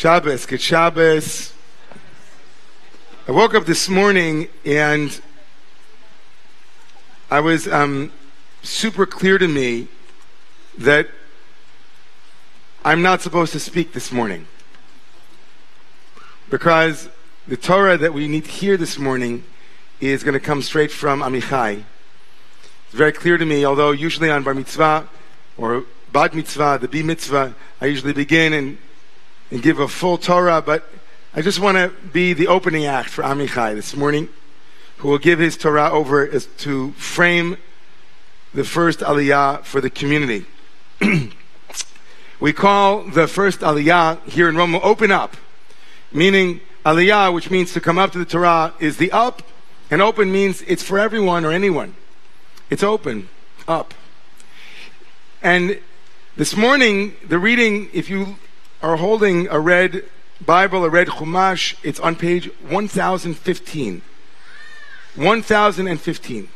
Shabbos, good Shabbos. I woke up this morning and I was um, super clear to me that I'm not supposed to speak this morning. Because the Torah that we need to hear this morning is going to come straight from Amichai. It's very clear to me, although usually on Bar Mitzvah or Bat Mitzvah, the B Mitzvah, I usually begin and, and give a full Torah, but I just want to be the opening act for Amichai this morning, who will give his Torah over as to frame the first Aliyah for the community. we call the first Aliyah here in Rome open up, meaning Aliyah, which means to come up to the Torah, is the up, and open means it's for everyone or anyone. It's open, up. And this morning, the reading, if you are holding a red Bible, a red Chumash, it's on page 1015. 1015.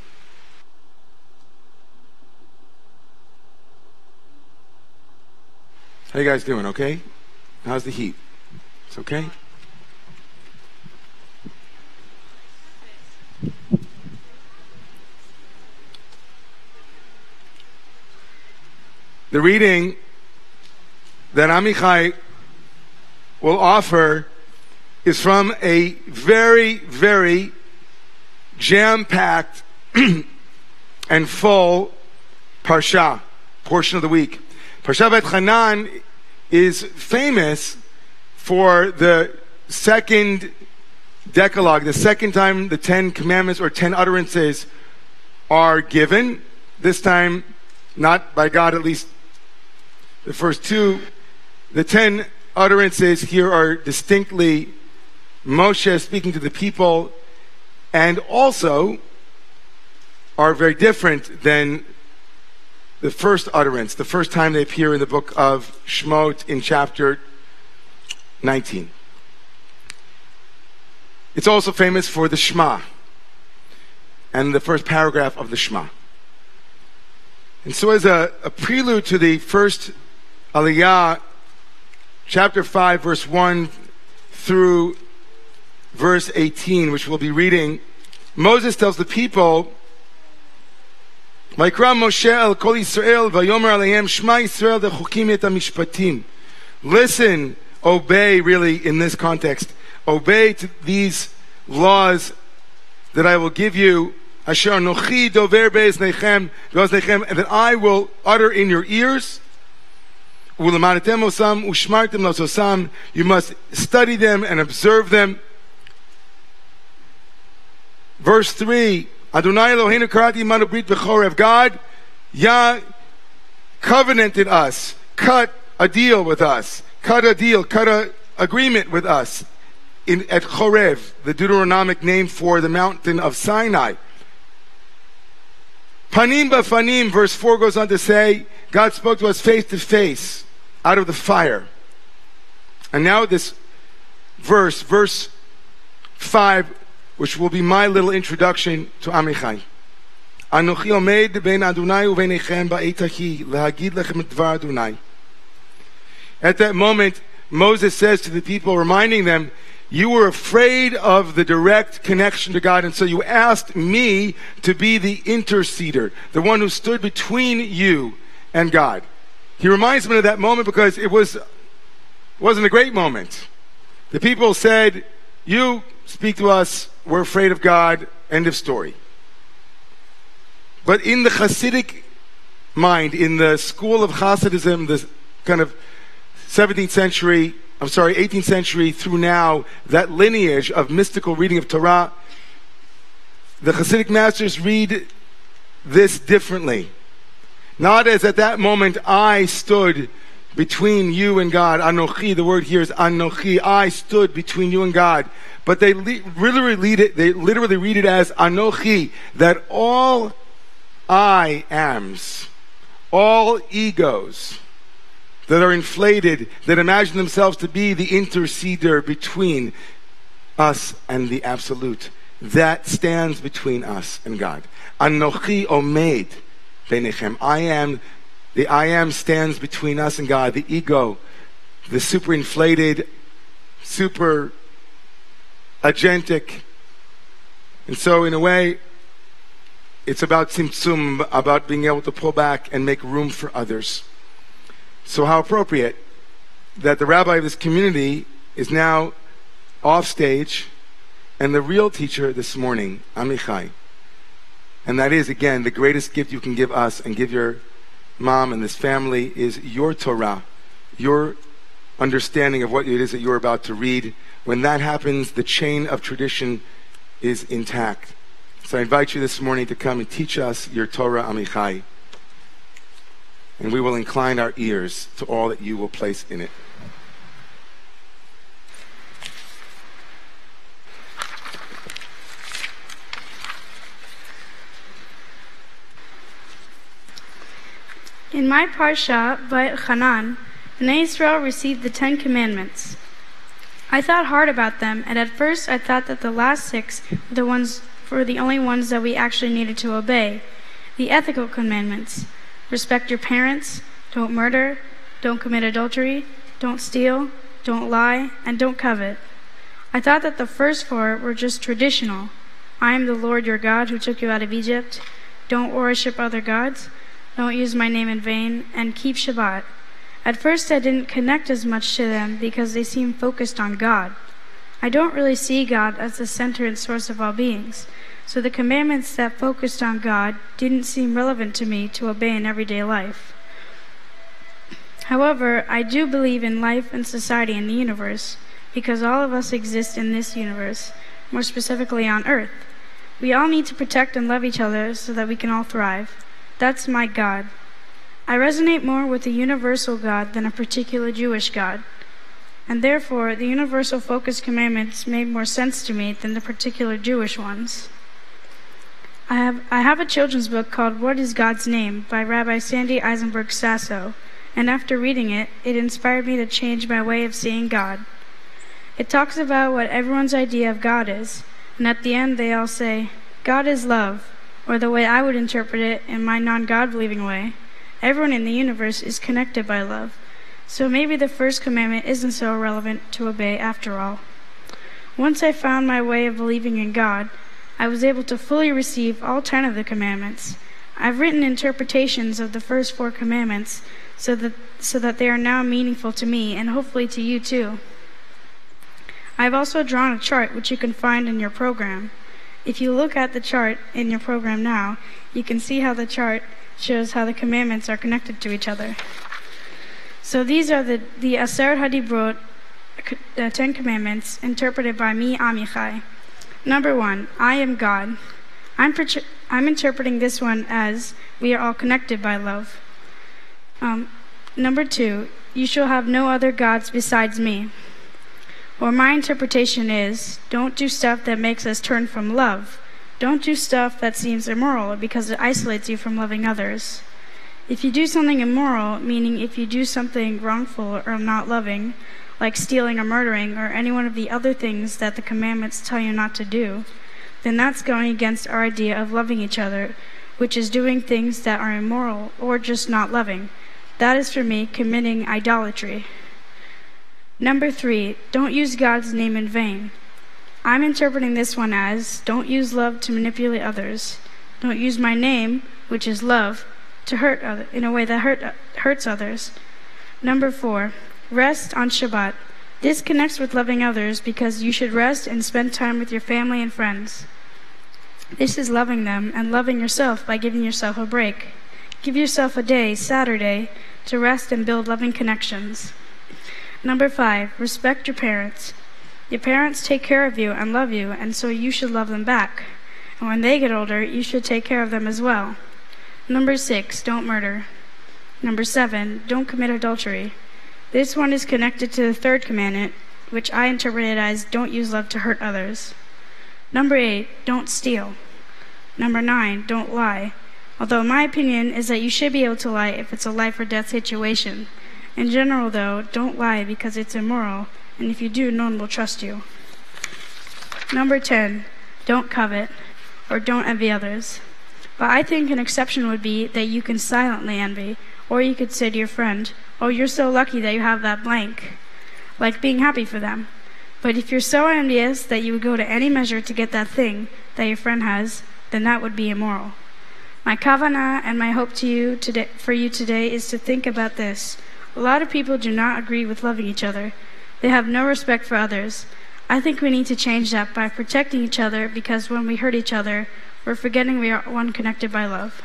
How you guys doing? Okay? How's the heat? It's okay? The reading that Amichai will offer is from a very, very jam packed and full Parsha, portion of the week. Parsha Va'etchanan is famous for the second Decalogue, the second time the Ten Commandments or Ten Utterances are given. This time, not by God, at least the first two. The Ten utterances here are distinctly Moshe speaking to the people and also are very different than the first utterance, the first time they appear in the book of Shemot in chapter 19. It's also famous for the Shema and the first paragraph of the Shema. And so, as a, a prelude to the first Aliyah chapter 5, verse 1 through verse 18, which we'll be reading, Moses tells the people, ויקרא משה אל כל ישראל ויאמר עליהם שמע ישראל דחוקים את המשפטים. Listen, obey really in this context. Obey to these laws that I will give you. Asher anochi dover be'eznechem, that I will utter in your ears. You must study them and observe them. Verse 3 Adonai. God, Yah, covenanted us, cut a deal with us, cut a deal, cut a agreement with us in, at Chorev, the Deuteronomic name for the mountain of Sinai. Panim b'fanim, verse 4 goes on to say, God spoke to us face to face out of the fire. And now this verse, verse 5, which will be my little introduction to Amichai. אנוכי עומד בין אדוני וביניכם בעת ההיא להגיד לכם את דבר אדוני. At that moment, Moses says to the people, reminding them, you were afraid of the direct connection to God, and so you asked me to be the interceder, the one who stood between you and God. He reminds me of that moment because it was wasn't a great moment. The people said, "You speak to us. We're afraid of God." End of story. But in the Hasidic mind, in the school of Hasidism, the kind of 17th century, I'm sorry, 18th century through now, that lineage of mystical reading of Torah, the Hasidic masters read this differently. Not as at that moment I stood between you and God. Anochi, the word here is Anochi. I stood between you and God. But they literally read it, they literally read it as Anochi, that all I ams, all egos that are inflated, that imagine themselves to be the interceder between us and the absolute, that stands between us and God. Anochi omed. I am, the I am stands between us and God. The ego, the superinflated super agentic. And so, in a way, it's about tzimtzum, about being able to pull back and make room for others. So, how appropriate that the rabbi of this community is now off stage and the real teacher this morning, Amichai. And that is, again, the greatest gift you can give us and give your mom and this family is your Torah, your understanding of what it is that you're about to read. When that happens, the chain of tradition is intact. So I invite you this morning to come and teach us your Torah, Amichai. And we will incline our ears to all that you will place in it. In my parsha, Va'etchanan, Bnei Israel received the Ten Commandments. I thought hard about them, and at first I thought that the last six were the ones were the only ones that we actually needed to obey. The ethical commandments: respect your parents, don't murder, don't commit adultery, don't steal, don't lie, and don't covet. I thought that the first four were just traditional. I am the Lord your God who took you out of Egypt. Don't worship other gods. Don't use my name in vain, and keep Shabbat. At first, I didn't connect as much to them because they seemed focused on God. I don't really see God as the center and source of all beings, so the commandments that focused on God didn't seem relevant to me to obey in everyday life. However, I do believe in life and society in the universe because all of us exist in this universe, more specifically on Earth. We all need to protect and love each other so that we can all thrive. That's my God. I resonate more with the universal God than a particular Jewish God, and therefore the universal focus commandments made more sense to me than the particular Jewish ones. I have, I have a children's book called What is God's Name by Rabbi Sandy Eisenberg Sasso, and after reading it, it inspired me to change my way of seeing God. It talks about what everyone's idea of God is, and at the end they all say, God is love, or the way I would interpret it in my non God believing way, everyone in the universe is connected by love. So maybe the first commandment isn't so relevant to obey after all. Once I found my way of believing in God, I was able to fully receive all ten of the commandments. I've written interpretations of the first four commandments so that, so that they are now meaningful to me and hopefully to you too. I've also drawn a chart which you can find in your program. If you look at the chart in your program now, you can see how the chart shows how the commandments are connected to each other. So these are the, the Aseret HaDibrot, the Ten Commandments, interpreted by me, Amichai. Number one, I am God. I'm, I'm interpreting this one as we are all connected by love. Um, number two, you shall have no other gods besides me. Or my interpretation is don't do stuff that makes us turn from love. Don't do stuff that seems immoral because it isolates you from loving others. If you do something immoral, meaning if you do something wrongful or not loving, like stealing or murdering or any one of the other things that the commandments tell you not to do, then that's going against our idea of loving each other, which is doing things that are immoral or just not loving. That is for me committing idolatry. Number three, don't use God's name in vain. I'm interpreting this one as don't use love to manipulate others. Don't use my name, which is love, to hurt other, in a way that hurt, hurts others. Number four, rest on Shabbat. This connects with loving others because you should rest and spend time with your family and friends. This is loving them and loving yourself by giving yourself a break. Give yourself a day, Saturday, to rest and build loving connections. Number five, respect your parents. Your parents take care of you and love you, and so you should love them back. And when they get older, you should take care of them as well. Number six, don't murder. Number seven, don't commit adultery. This one is connected to the third commandment, which I interpreted as don't use love to hurt others. Number eight, don't steal. Number nine, don't lie. Although my opinion is that you should be able to lie if it's a life or death situation. In general, though, don't lie because it's immoral, and if you do, no one will trust you. Number 10, don't covet, or don't envy others. But I think an exception would be that you can silently envy, or you could say to your friend, Oh, you're so lucky that you have that blank, like being happy for them. But if you're so envious that you would go to any measure to get that thing that your friend has, then that would be immoral. My kavana and my hope to you today, for you today is to think about this. A lot of people do not agree with loving each other. They have no respect for others. I think we need to change that by protecting each other because when we hurt each other, we're forgetting we are one connected by love.